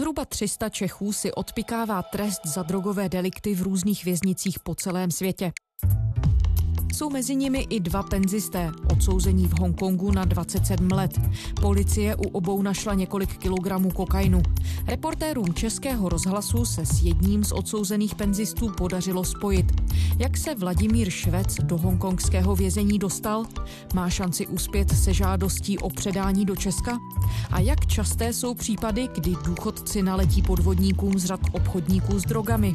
Zhruba 300 Čechů si odpikává trest za drogové delikty v různých věznicích po celém světě. Jsou mezi nimi i dva penzisté, odsouzení v Hongkongu na 27 let. Policie u obou našla několik kilogramů kokainu. Reportérům Českého rozhlasu se s jedním z odsouzených penzistů podařilo spojit. Jak se Vladimír Švec do hongkongského vězení dostal? Má šanci uspět se žádostí o předání do Česka? A jak časté jsou případy, kdy důchodci naletí podvodníkům z řad obchodníků s drogami?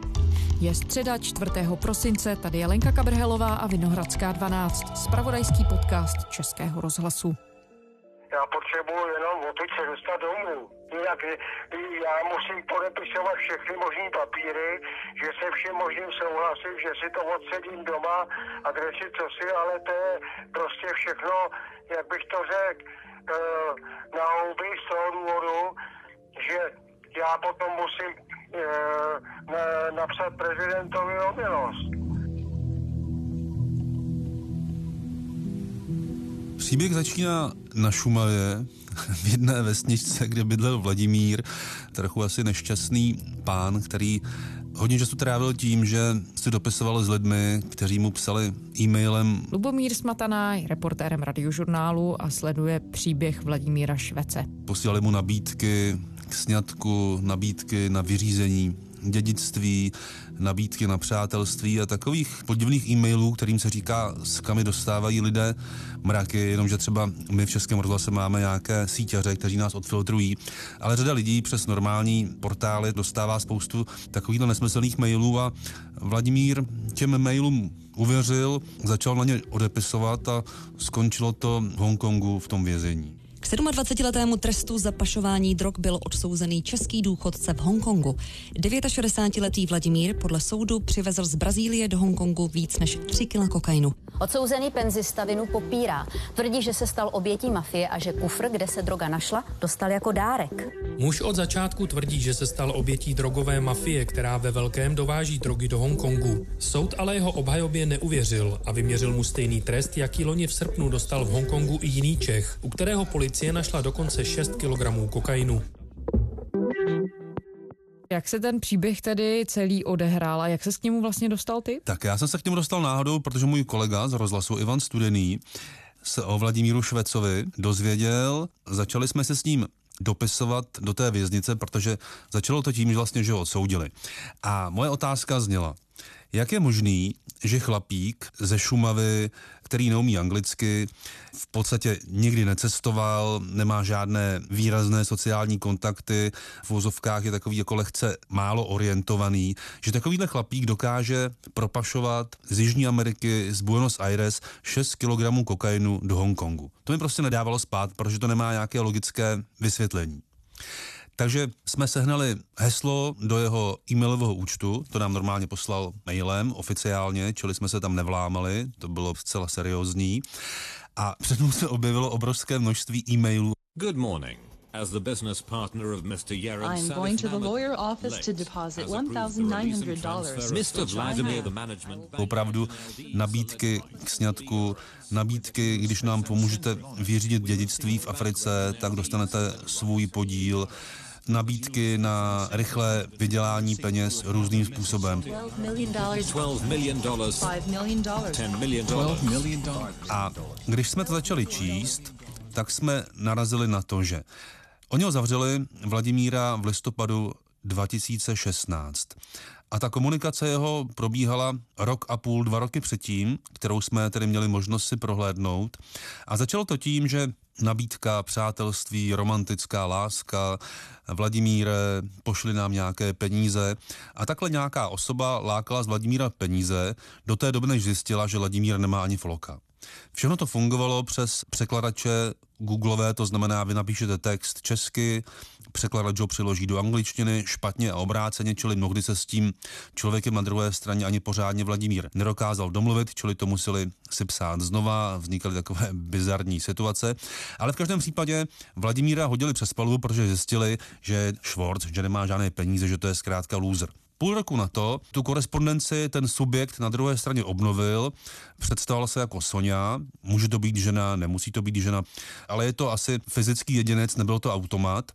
Je středa 4. prosince, tady je Lenka Kabrhelová a Vinohradská 12, spravodajský podcast Českého rozhlasu. Já potřebuji jenom odtud se dostat domů. Jinak já musím podepisovat všechny možné papíry, že se všem možným souhlasím, že si to odsedím doma, adresy co si, ale to je prostě všechno, jak bych to řekl, eh, na houby z toho důvodu, že já potom musím eh, napsat prezidentovi o Příběh začíná na Šumavě, v jedné vesničce, kde bydlel Vladimír, trochu asi nešťastný pán, který hodně času trávil tím, že si dopisoval s lidmi, kteří mu psali e-mailem. Lubomír Smataná je reportérem radiožurnálu a sleduje příběh Vladimíra Švece. Posílali mu nabídky k sňatku, nabídky na vyřízení dědictví, nabídky na přátelství a takových podivných e-mailů, kterým se říká, s kamy dostávají lidé mraky, jenomže třeba my v Českém rozhlase máme nějaké síťaře, kteří nás odfiltrují, ale řada lidí přes normální portály dostává spoustu takovýchto nesmyslných mailů a Vladimír těm mailům uvěřil, začal na ně odepisovat a skončilo to v Hongkongu v tom vězení. K 27-letému trestu za pašování drog byl odsouzený český důchodce v Hongkongu. 69-letý Vladimír podle soudu přivezl z Brazílie do Hongkongu víc než 3 kg kokainu. Odsouzený penzista vinu popírá. Tvrdí, že se stal obětí mafie a že kufr, kde se droga našla, dostal jako dárek. Muž od začátku tvrdí, že se stal obětí drogové mafie, která ve velkém dováží drogy do Hongkongu. Soud ale jeho obhajobě neuvěřil a vyměřil mu stejný trest, jaký loni v srpnu dostal v Hongkongu i jiný Čech, u kterého policie našla dokonce 6 kg kokainu. Jak se ten příběh tedy celý odehrál a jak se k němu vlastně dostal ty? Tak já jsem se k němu dostal náhodou, protože můj kolega z rozhlasu Ivan Studený se o Vladimíru Švecovi dozvěděl, začali jsme se s ním dopisovat do té věznice, protože začalo to tím, že vlastně, že ho odsoudili. A moje otázka zněla, jak je možný, že chlapík ze Šumavy, který neumí anglicky, v podstatě nikdy necestoval, nemá žádné výrazné sociální kontakty, v vozovkách je takový jako lehce málo orientovaný, že takovýhle chlapík dokáže propašovat z Jižní Ameriky, z Buenos Aires 6 kg kokainu do Hongkongu. To mi prostě nedávalo spát, protože to nemá nějaké logické vysvětlení. Takže jsme sehnali heslo do jeho e-mailového účtu, to nám normálně poslal mailem oficiálně, čili jsme se tam nevlámali, to bylo zcela seriózní. A před se objevilo obrovské množství e-mailů. Good morning. As the business partner of Mr. Yaron I'm going to the lawyer office to deposit $1,900. Mr. Vladimir, the management... Opravdu nabídky k sňatku, nabídky, když nám pomůžete vyřídit dědictví v Africe, tak dostanete svůj podíl nabídky na rychlé vydělání peněz různým způsobem. A když jsme to začali číst, tak jsme narazili na to, že oni ho zavřeli Vladimíra v listopadu 2016. A ta komunikace jeho probíhala rok a půl, dva roky předtím, kterou jsme tedy měli možnost si prohlédnout. A začalo to tím, že nabídka, přátelství, romantická láska, Vladimíre, pošli nám nějaké peníze. A takhle nějaká osoba lákala z Vladimíra peníze do té doby, než zjistila, že Vladimír nemá ani floka. Všechno to fungovalo přes překladače Googleové, to znamená, vy napíšete text česky, překladač ho přiloží do angličtiny špatně a obráceně, čili mnohdy se s tím člověkem na druhé straně ani pořádně Vladimír nedokázal domluvit, čili to museli si psát znova, vznikaly takové bizarní situace. Ale v každém případě Vladimíra hodili přes palubu, protože zjistili, že Schwartz, že nemá žádné peníze, že to je zkrátka loser. Půl roku na to tu korespondenci ten subjekt na druhé straně obnovil, představil se jako Sonja, může to být žena, nemusí to být žena, ale je to asi fyzický jedinec, nebyl to automat.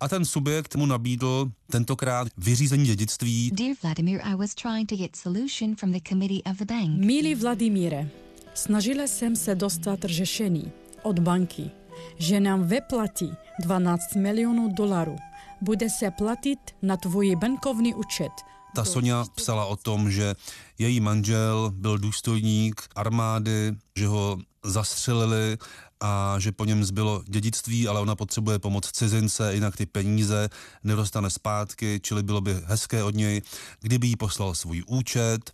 A ten subjekt mu nabídl tentokrát vyřízení dědictví. Dear Vladimir, I was trying to get solution from the committee of the bank. Milý Vladimíre, snažila jsem se dostat řešení od banky, že nám vyplatí 12 milionů dolarů bude se platit na tvůj bankovní účet. Ta Sonja psala o tom, že její manžel byl důstojník armády, že ho zastřelili a že po něm zbylo dědictví, ale ona potřebuje pomoc cizince, jinak ty peníze nedostane zpátky, čili bylo by hezké od něj, kdyby jí poslal svůj účet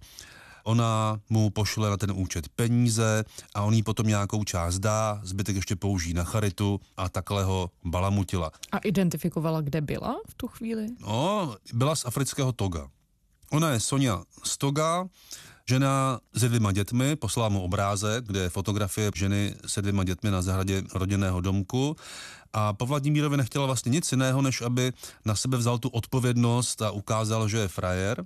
ona mu pošle na ten účet peníze a on jí potom nějakou část dá, zbytek ještě použijí na charitu a takhle ho balamutila. A identifikovala, kde byla v tu chvíli? No, byla z afrického Toga. Ona je Sonja z Toga, žena se dvěma dětmi, poslala mu obrázek, kde je fotografie ženy se dvěma dětmi na zahradě rodinného domku a po Vladimírovi nechtěla vlastně nic jiného, než aby na sebe vzal tu odpovědnost a ukázal, že je frajer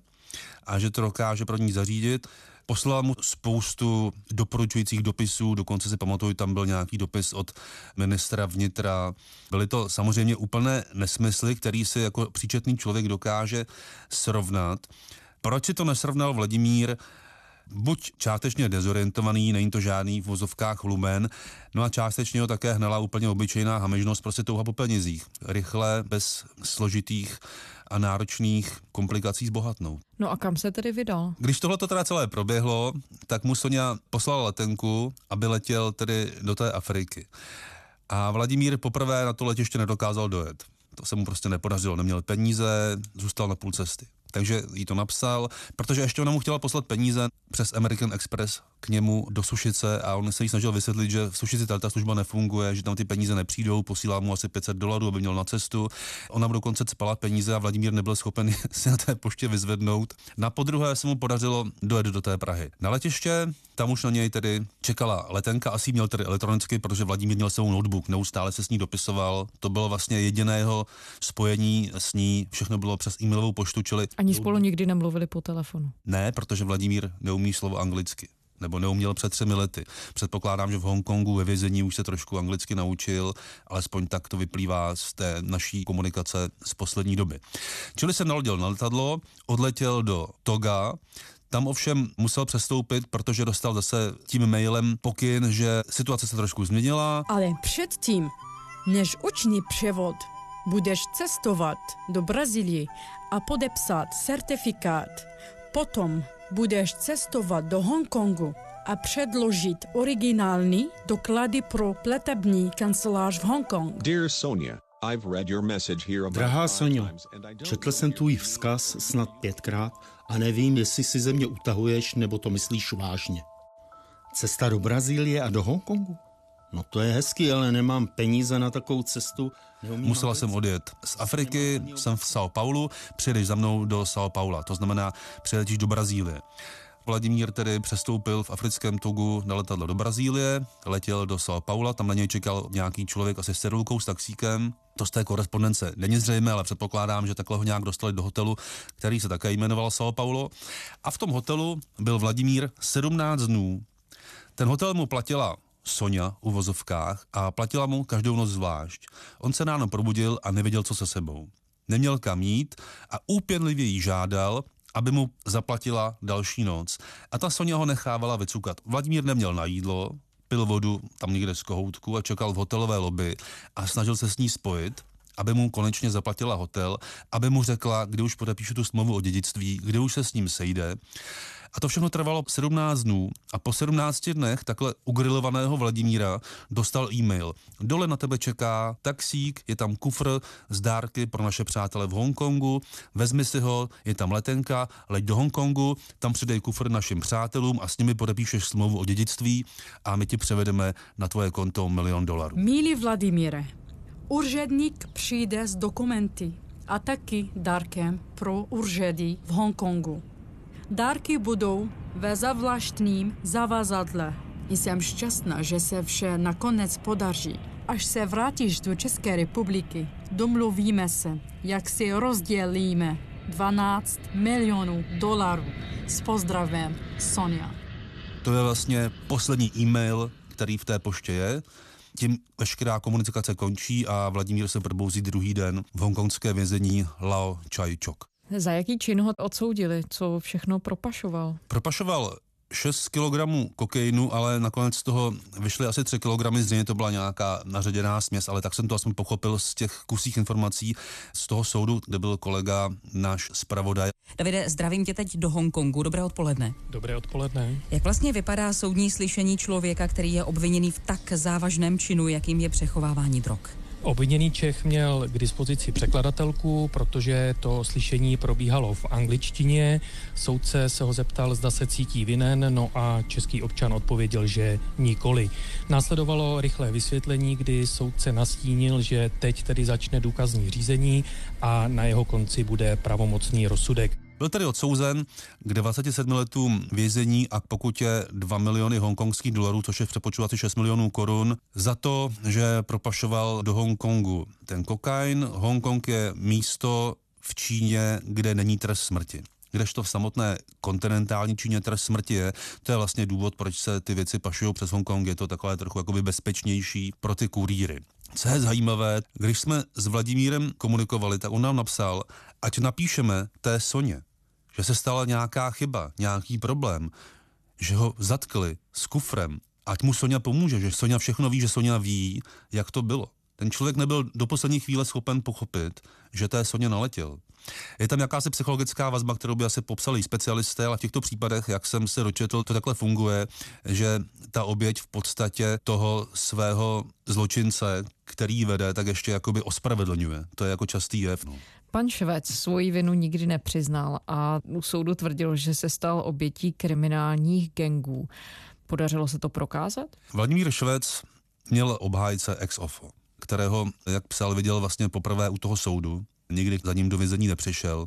a že to dokáže pro ní zařídit. Poslala mu spoustu doporučujících dopisů, dokonce si pamatuju, tam byl nějaký dopis od ministra vnitra. Byly to samozřejmě úplné nesmysly, který si jako příčetný člověk dokáže srovnat. Proč si to nesrovnal Vladimír? Buď částečně dezorientovaný, není to žádný v vozovkách lumen, no a částečně ho také hnala úplně obyčejná hamižnost, prostě touha po penězích. Rychle, bez složitých a náročných komplikací zbohatnout. No a kam se tedy vydal? Když tohle to teda celé proběhlo, tak mu Sonja poslala letenku, aby letěl tedy do té Afriky. A Vladimír poprvé na to letiště nedokázal dojet. To se mu prostě nepodařilo, neměl peníze, zůstal na půl cesty takže jí to napsal, protože ještě ona mu chtěla poslat peníze přes American Express k němu do Sušice a on se jí snažil vysvětlit, že v Sušici ta služba nefunguje, že tam ty peníze nepřijdou, posílá mu asi 500 dolarů, aby měl na cestu. Ona mu dokonce spala peníze a Vladimír nebyl schopen si na té poště vyzvednout. Na podruhé se mu podařilo dojet do té Prahy. Na letiště tam už na něj tedy čekala letenka, asi měl tedy elektronicky, protože Vladimír měl svou notebook, neustále se s ní dopisoval. To bylo vlastně jediné jeho spojení s ní, všechno bylo přes e-mailovou poštu, čili ani spolu nikdy nemluvili po telefonu. Ne, protože Vladimír neumí slovo anglicky nebo neuměl před třemi lety. Předpokládám, že v Hongkongu ve vězení už se trošku anglicky naučil, alespoň tak to vyplývá z té naší komunikace z poslední doby. Čili se naloděl na letadlo, odletěl do Toga, tam ovšem musel přestoupit, protože dostal zase tím mailem pokyn, že situace se trošku změnila. Ale předtím, než uční převod budeš cestovat do Brazílie a podepsat certifikát. Potom budeš cestovat do Hongkongu a předložit originální doklady pro pletební kancelář v Hongkongu. Dear Sonia, Drahá Sonio, četl jsem tvůj vzkaz snad pětkrát a nevím, jestli si ze mě utahuješ nebo to myslíš vážně. Cesta do Brazílie a do Hongkongu? No to je hezký, ale nemám peníze na takovou cestu. Neumím Musela jsem odjet z Afriky, jsem v São Paulo, přijedeš za mnou do São Paula, to znamená přiletíš do Brazílie. Vladimír tedy přestoupil v africkém Togu na letadlo do Brazílie, letěl do São Paula, tam na něj čekal nějaký člověk asi s cedulkou, s taxíkem. To z té korespondence není zřejmé, ale předpokládám, že takhle ho nějak dostali do hotelu, který se také jmenoval São Paulo. A v tom hotelu byl Vladimír 17 dnů. Ten hotel mu platila Sonja u vozovkách a platila mu každou noc zvlášť. On se ráno probudil a nevěděl, co se sebou. Neměl kam jít a úpěnlivě jí žádal, aby mu zaplatila další noc. A ta Sonja ho nechávala vycukat. Vladimír neměl na jídlo, pil vodu tam někde z kohoutku a čekal v hotelové lobby a snažil se s ní spojit, aby mu konečně zaplatila hotel, aby mu řekla, kdy už podepíšu tu smlouvu o dědictví, kdy už se s ním sejde. A to všechno trvalo 17 dnů a po 17 dnech takhle ugrilovaného Vladimíra dostal e-mail. Dole na tebe čeká taxík, je tam kufr z dárky pro naše přátele v Hongkongu, vezmi si ho, je tam letenka, leď do Hongkongu, tam přidej kufr našim přátelům a s nimi podepíšeš smlouvu o dědictví a my ti převedeme na tvoje konto milion dolarů. Milí Vladimíre, úředník přijde s dokumenty a taky dárkem pro úřady v Hongkongu. Dárky budou ve zavláštním zavazadle. Jsem šťastná, že se vše nakonec podaří. Až se vrátíš do České republiky, domluvíme se, jak si rozdělíme 12 milionů dolarů. S pozdravem, Sonia. To je vlastně poslední e-mail, který v té poště je. Tím veškerá komunikace končí a Vladimír se probouzí druhý den v hongkongské vězení Lao Chai Chok. Za jaký čin ho odsoudili? Co všechno propašoval? Propašoval 6 kg kokainu, ale nakonec z toho vyšly asi 3 kg, zřejmě to byla nějaká naředěná směs, ale tak jsem to aspoň pochopil z těch kusích informací z toho soudu, kde byl kolega náš zpravodaj. Davide, zdravím tě teď do Hongkongu. Dobré odpoledne. Dobré odpoledne. Jak vlastně vypadá soudní slyšení člověka, který je obviněný v tak závažném činu, jakým je přechovávání drog? Obviněný Čech měl k dispozici překladatelku, protože to slyšení probíhalo v angličtině. Soudce se ho zeptal, zda se cítí vinen, no a český občan odpověděl, že nikoli. Následovalo rychlé vysvětlení, kdy soudce nastínil, že teď tedy začne důkazní řízení a na jeho konci bude pravomocný rozsudek. Byl tedy odsouzen k 27 letům vězení a k pokutě 2 miliony hongkongských dolarů, což je v přepočtu asi 6 milionů korun, za to, že propašoval do Hongkongu ten kokain. Hongkong je místo v Číně, kde není trest smrti kdežto v samotné kontinentální Číně trest smrti je. To je vlastně důvod, proč se ty věci pašují přes Hongkong. Je to takové trochu jakoby bezpečnější pro ty kurýry. Co je zajímavé, když jsme s Vladimírem komunikovali, tak on nám napsal, ať napíšeme té Soně, že se stala nějaká chyba, nějaký problém, že ho zatkli s kufrem, ať mu Sonja pomůže, že Sonja všechno ví, že Sonja ví, jak to bylo. Ten člověk nebyl do poslední chvíle schopen pochopit, že té Soně naletěl. Je tam jakási psychologická vazba, kterou by asi popsali specialisté, ale v těchto případech, jak jsem se dočetl, to takhle funguje, že ta oběť v podstatě toho svého zločince, který vede, tak ještě jakoby ospravedlňuje. To je jako častý jev. No. Pan Švec svoji vinu nikdy nepřiznal a u soudu tvrdil, že se stal obětí kriminálních gengů. Podařilo se to prokázat? Vladimír Švec měl obhájce ex ofo, kterého, jak psal, viděl vlastně poprvé u toho soudu. Nikdy za ním do vězení nepřišel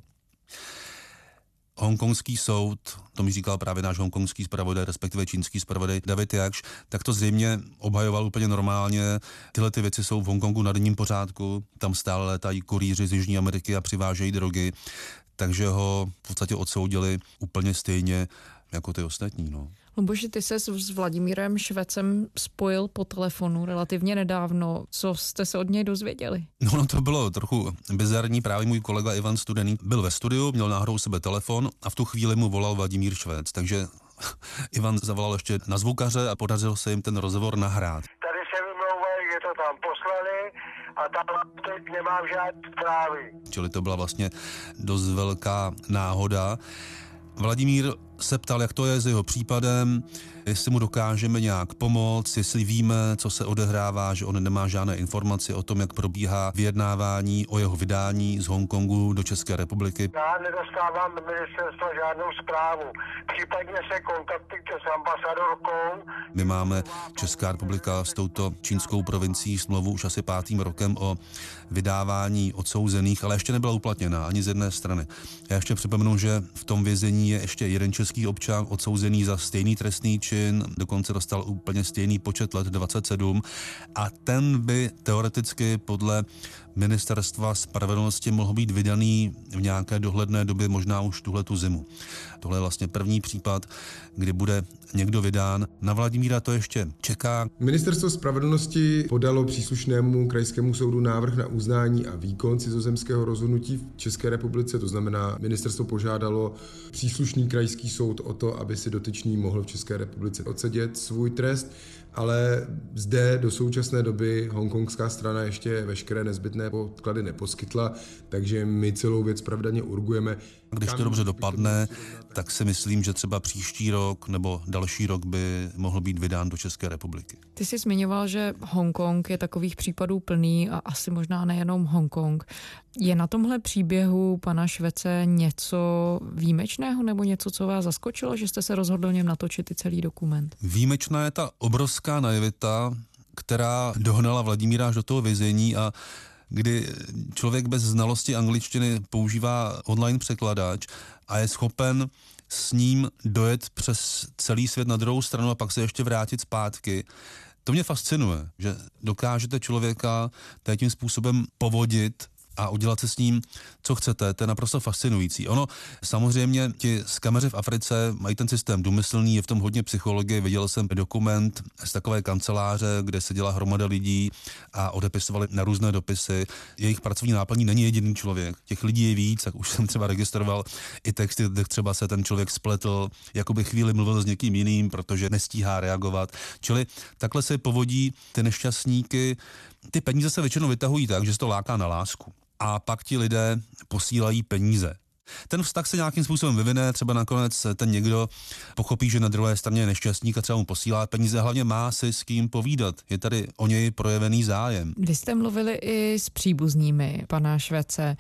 hongkongský soud, to mi říkal právě náš hongkongský zpravodaj, respektive čínský zpravodaj David Jakš, tak to zřejmě obhajoval úplně normálně. Tyhle ty věci jsou v Hongkongu na denním pořádku, tam stále létají kurýři z Jižní Ameriky a přivážejí drogy, takže ho v podstatě odsoudili úplně stejně jako ty ostatní. No. Luboši, ty se s Vladimírem Švecem spojil po telefonu relativně nedávno. Co jste se od něj dozvěděli? No, no to bylo trochu bizarní. Právě můj kolega Ivan Studený byl ve studiu, měl náhodou sebe telefon a v tu chvíli mu volal Vladimír Švec. Takže Ivan zavolal ještě na zvukaře a podařilo se jim ten rozhovor nahrát. Tady se vymlouvají, že to tam poslali a tam teď nemám žádné zprávy. Čili to byla vlastně dost velká náhoda. Vladimír se ptal, jak to je s jeho případem, jestli mu dokážeme nějak pomoct, jestli víme, co se odehrává, že on nemá žádné informace o tom, jak probíhá vyjednávání o jeho vydání z Hongkongu do České republiky. Já nedostávám ministerstva žádnou zprávu. Případně se kontaktujte s ambasadorkou. My máme Česká republika s touto čínskou provincií smlouvu už asi pátým rokem o vydávání odsouzených, ale ještě nebyla uplatněna ani z jedné strany. Já ještě připomenu, že v tom vězení je ještě jeden český občan odsouzený za stejný trestný čin, dokonce dostal úplně stejný počet let, 27, a ten by teoreticky podle ministerstva spravedlnosti mohl být vydaný v nějaké dohledné době, možná už tuhle tu zimu. Tohle je vlastně první případ, kdy bude někdo vydán. Na Vladimíra to ještě čeká. Ministerstvo spravedlnosti podalo příslušnému krajskému soudu návrh na uznání a výkon cizozemského rozhodnutí v České republice, to znamená, ministerstvo požádalo příslušný krajský soud o to, aby si dotyčný mohl v České republice odsedět svůj trest ale zde do současné doby hongkongská strana ještě veškeré nezbytné podklady neposkytla, takže my celou věc pravdaně urgujeme. Když to dobře dopadne, tak si myslím, že třeba příští rok nebo další rok by mohl být vydán do České republiky. Ty jsi zmiňoval, že Hongkong je takových případů plný a asi možná nejenom Hongkong. Je na tomhle příběhu pana Švece něco výjimečného nebo něco, co vás zaskočilo, že jste se rozhodl něm natočit i celý dokument? Výjimečná je ta obrovská naivita, která dohnala Vladimíra až do toho vězení a kdy člověk bez znalosti angličtiny používá online překladač a je schopen s ním dojet přes celý svět na druhou stranu a pak se ještě vrátit zpátky. To mě fascinuje, že dokážete člověka tím způsobem povodit a udělat si s ním, co chcete, to je naprosto fascinující. Ono, samozřejmě, ti z kameři v Africe mají ten systém důmyslný, je v tom hodně psychologie. Viděl jsem dokument z takové kanceláře, kde se dělá hromada lidí a odepisovali na různé dopisy. Jejich pracovní náplní není jediný člověk. Těch lidí je víc, tak už jsem třeba registroval i texty, kde třeba se ten člověk spletl, jako by chvíli mluvil s někým jiným, protože nestíhá reagovat. Čili takhle se povodí ty nešťastníky. Ty peníze se většinou vytahují tak, že se to láká na lásku. A pak ti lidé posílají peníze. Ten vztah se nějakým způsobem vyvine, třeba nakonec ten někdo pochopí, že na druhé straně je nešťastník a třeba mu posílá peníze, hlavně má si s kým povídat. Je tady o něj projevený zájem. Vy jste mluvili i s příbuznými pana Švece.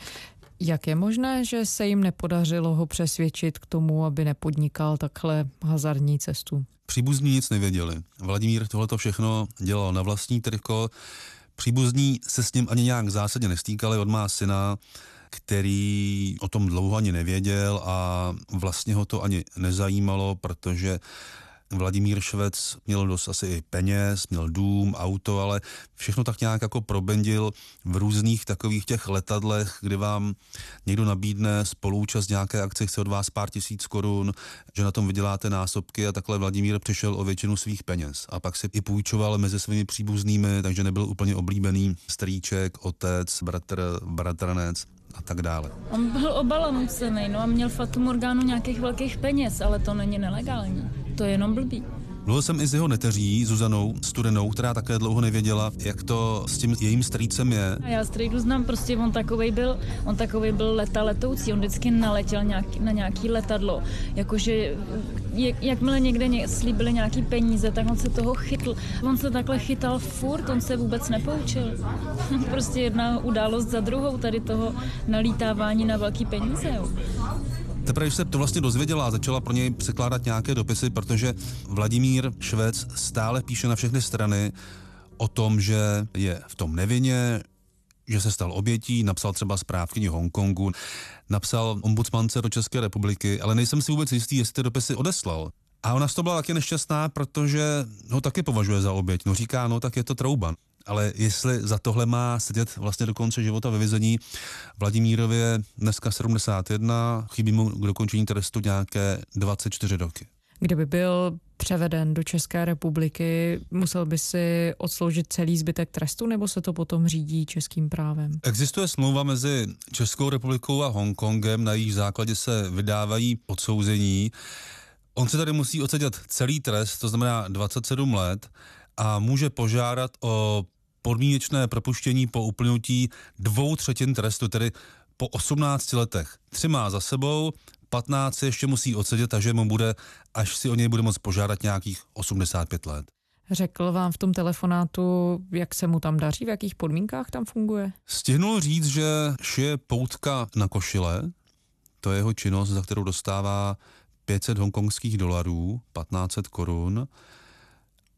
Jak je možné, že se jim nepodařilo ho přesvědčit k tomu, aby nepodnikal takhle hazardní cestu? Příbuzní nic nevěděli. Vladimír tohleto všechno dělal na vlastní triko. Příbuzní se s ním ani nějak zásadně nestýkali. On má syna, který o tom dlouho ani nevěděl a vlastně ho to ani nezajímalo, protože Vladimír Švec měl dost asi i peněz, měl dům, auto, ale všechno tak nějak jako probendil v různých takových těch letadlech, kdy vám někdo nabídne spolúčast nějaké akce, chce od vás pár tisíc korun, že na tom vyděláte násobky a takhle Vladimír přišel o většinu svých peněz. A pak si i půjčoval mezi svými příbuznými, takže nebyl úplně oblíbený strýček, otec, bratr, bratranec a tak dále. On byl obalamucený, no a měl Fatum orgánu nějakých velkých peněz, ale to není nelegální. To je jenom blbý. Mluvil jsem i s jeho neteří, Zuzanou Studenou, která také dlouho nevěděla, jak to s tím jejím strýcem je. A já strýdu znám, prostě on takový byl, on takový byl leta letoucí, on vždycky naletěl nějaký, na nějaký letadlo, jakože jak, jakmile někde ně, slíbili nějaký peníze, tak on se toho chytl. On se takhle chytal furt, on se vůbec nepoučil. prostě jedna událost za druhou tady toho nalítávání na velký peníze. Jo. Teprve, když se to vlastně dozvěděla, začala pro něj překládat nějaké dopisy, protože Vladimír Švec stále píše na všechny strany o tom, že je v tom nevině, že se stal obětí, napsal třeba zprávkyni Hongkongu, napsal ombudsmance do České republiky, ale nejsem si vůbec jistý, jestli ty dopisy odeslal. A ona toho byla taky nešťastná, protože ho taky považuje za oběť. No říká, no tak je to trouba ale jestli za tohle má sedět vlastně do konce života ve vězení, Vladimírově dneska 71, chybí mu k dokončení trestu nějaké 24 roky. Kdyby byl převeden do České republiky, musel by si odsloužit celý zbytek trestu, nebo se to potom řídí českým právem? Existuje smlouva mezi Českou republikou a Hongkongem, na jejíž základě se vydávají odsouzení. On se tady musí odsedět celý trest, to znamená 27 let, a může požádat o podmínečné propuštění po uplynutí dvou třetin trestu, tedy po 18 letech. Tři má za sebou, 15 ještě musí odsedět, takže mu bude, až si o něj bude moct požádat nějakých 85 let. Řekl vám v tom telefonátu, jak se mu tam daří, v jakých podmínkách tam funguje? Stihnul říct, že šije poutka na košile, to je jeho činnost, za kterou dostává 500 hongkongských dolarů, 1500 korun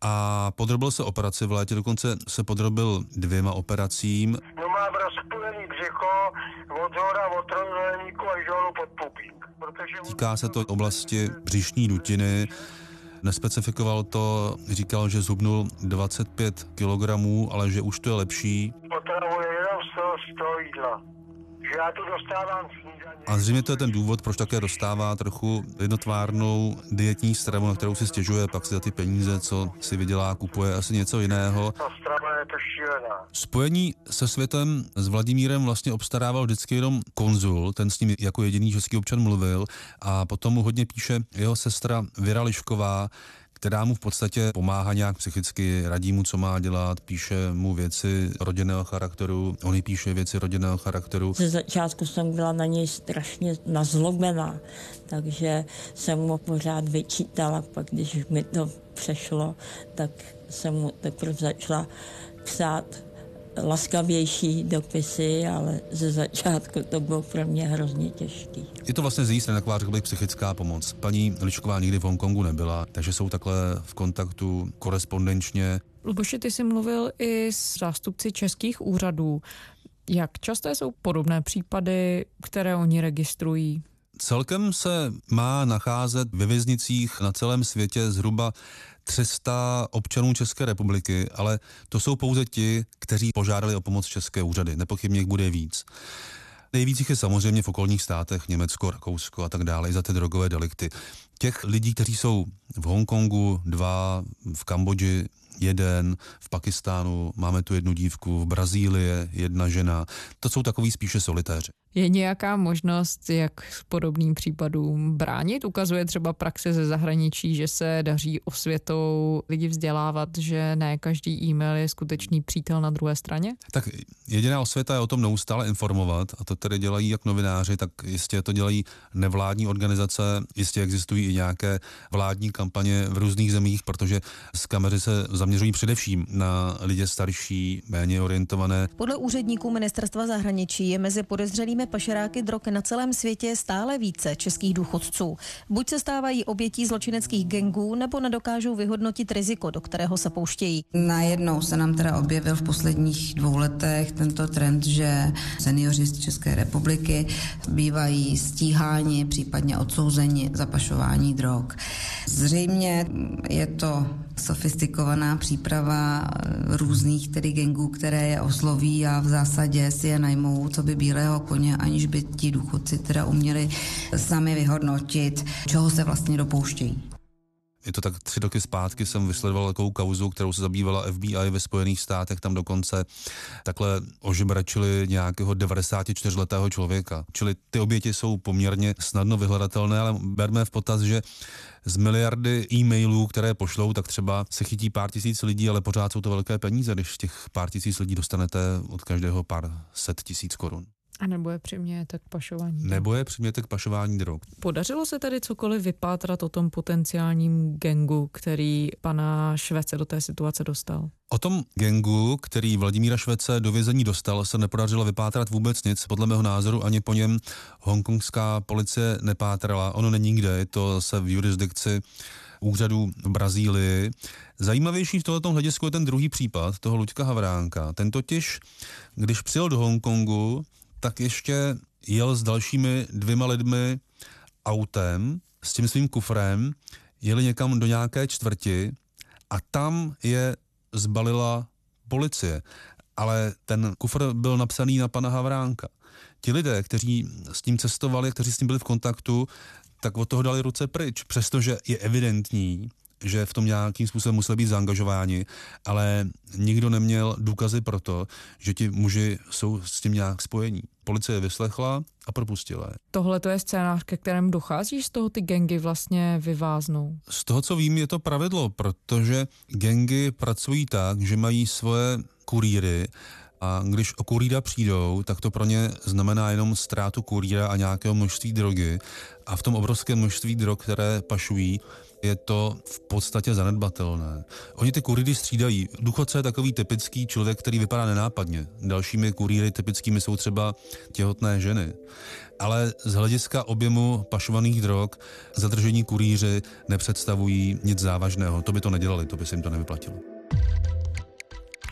a podrobil se operaci v létě, dokonce se podrobil dvěma operacím. No mám rozpůlený břicho od zhora, od dolů pod pupík. Týká se to oblasti břišní dutiny, Nespecifikoval to, říkal, že zhubnul 25 kg, ale že už to je lepší. Potravuje jenom z toho jídla. Že já tu dostávám a zřejmě to je ten důvod, proč také dostává trochu jednotvárnou dietní stravu, na kterou si stěžuje, pak si za ty peníze, co si vydělá, kupuje asi něco jiného. Ta strava je to šílená. Spojení se světem s Vladimírem vlastně obstarával vždycky jenom konzul, ten s ním jako jediný český občan mluvil a potom mu hodně píše jeho sestra Věra Lišková, která mu v podstatě pomáhá nějak psychicky, radí mu, co má dělat, píše mu věci rodinného charakteru, on píše věci rodinného charakteru. Ze začátku jsem byla na něj strašně nazlobená, takže jsem mu pořád vyčítala, pak když mi to přešlo, tak jsem mu teprve začala psát laskavější dopisy, ale ze začátku to bylo pro mě hrozně těžký. Je to vlastně z její strany taková, řekl bych, psychická pomoc. Paní Ličková nikdy v Hongkongu nebyla, takže jsou takhle v kontaktu korespondenčně. Luboši, ty jsi mluvil i s zástupci českých úřadů. Jak časté jsou podobné případy, které oni registrují? Celkem se má nacházet ve věznicích na celém světě zhruba 300 občanů České republiky, ale to jsou pouze ti, kteří požádali o pomoc České úřady. Nepochybně jich bude víc. Nejvíc jich je samozřejmě v okolních státech, Německo, Rakousko a tak dále, i za ty drogové delikty. Těch lidí, kteří jsou v Hongkongu, dva, v Kambodži, jeden, v Pakistánu máme tu jednu dívku, v Brazílii jedna žena. To jsou takový spíše solitéři. Je nějaká možnost, jak podobným případům bránit? Ukazuje třeba praxe ze zahraničí, že se daří osvětou lidi vzdělávat, že ne každý e-mail je skutečný přítel na druhé straně? Tak jediná osvěta je o tom neustále informovat a to tedy dělají jak novináři, tak jistě to dělají nevládní organizace, jistě existují i nějaké vládní kampaně v různých zemích, protože z kamery se zaměřují především na lidi starší, méně orientované. Podle úředníků ministerstva zahraničí je mezi podezřelými pašeráky drog na celém světě stále více českých důchodců. Buď se stávají obětí zločineckých gengů, nebo nedokážou vyhodnotit riziko, do kterého se pouštějí. Najednou se nám teda objevil v posledních dvou letech tento trend, že seniori z České republiky bývají stíháni, případně odsouzeni za pašování drog. Zřejmě je to sofistikovaná příprava různých tedy gengů, které je osloví a v zásadě si je najmou, co by bílého koně, aniž by ti důchodci teda uměli sami vyhodnotit, čeho se vlastně dopouštějí. Je to tak tři roky zpátky jsem vysledoval takovou kauzu, kterou se zabývala FBI ve Spojených státech, tam dokonce takhle ožebračili nějakého 94-letého člověka. Čili ty oběti jsou poměrně snadno vyhledatelné, ale berme v potaz, že z miliardy e-mailů, které pošlou, tak třeba se chytí pár tisíc lidí, ale pořád jsou to velké peníze, když těch pár tisíc lidí dostanete od každého pár set tisíc korun. A nebo je přimějete k pašování drog. Nebo je přimějete k pašování drog. Podařilo se tady cokoliv vypátrat o tom potenciálním gengu, který pana Švece do té situace dostal? O tom gengu, který Vladimíra Švece do vězení dostal, se nepodařilo vypátrat vůbec nic. Podle mého názoru ani po něm hongkongská policie nepátrala. Ono není kde, je to se v jurisdikci úřadu v Brazílii. Zajímavější v tomto hledisku je ten druhý případ toho Luďka Havránka. Ten totiž, když přijel do Hongkongu, tak ještě jel s dalšími dvěma lidmi autem s tím svým kufrem, jeli někam do nějaké čtvrti a tam je zbalila policie. Ale ten kufr byl napsaný na pana Havránka. Ti lidé, kteří s tím cestovali, kteří s tím byli v kontaktu, tak od toho dali ruce pryč, přestože je evidentní, že v tom nějakým způsobem museli být zaangažováni, ale nikdo neměl důkazy pro to, že ti muži jsou s tím nějak spojení. Policie vyslechla a propustila je. Tohle to je scénář, ke kterému dochází, z toho ty gengy vlastně vyváznou? Z toho, co vím, je to pravidlo, protože gengy pracují tak, že mají svoje kurýry a když o kurýra přijdou, tak to pro ně znamená jenom ztrátu kurýra a nějakého množství drogy. A v tom obrovském množství drog, které pašují, je to v podstatě zanedbatelné. Oni ty kurýry střídají. Důchodce je takový typický člověk, který vypadá nenápadně. Dalšími kurýry typickými jsou třeba těhotné ženy. Ale z hlediska objemu pašovaných drog zadržení kurýři nepředstavují nic závažného. To by to nedělali, to by se jim to nevyplatilo.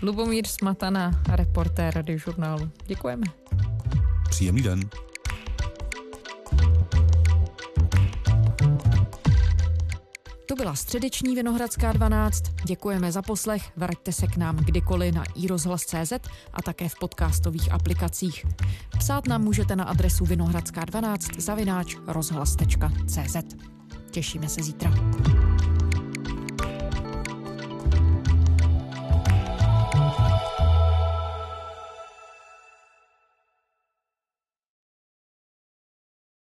Lubomír Smatana, reportér radiožurnálu. Děkujeme. Příjemný den. To byla středeční Vinohradská 12. Děkujeme za poslech, vraťte se k nám kdykoliv na iRozhlas.cz a také v podcastových aplikacích. Psát nám můžete na adresu vinohradská12 zavináč rozhlas.cz. Těšíme se zítra.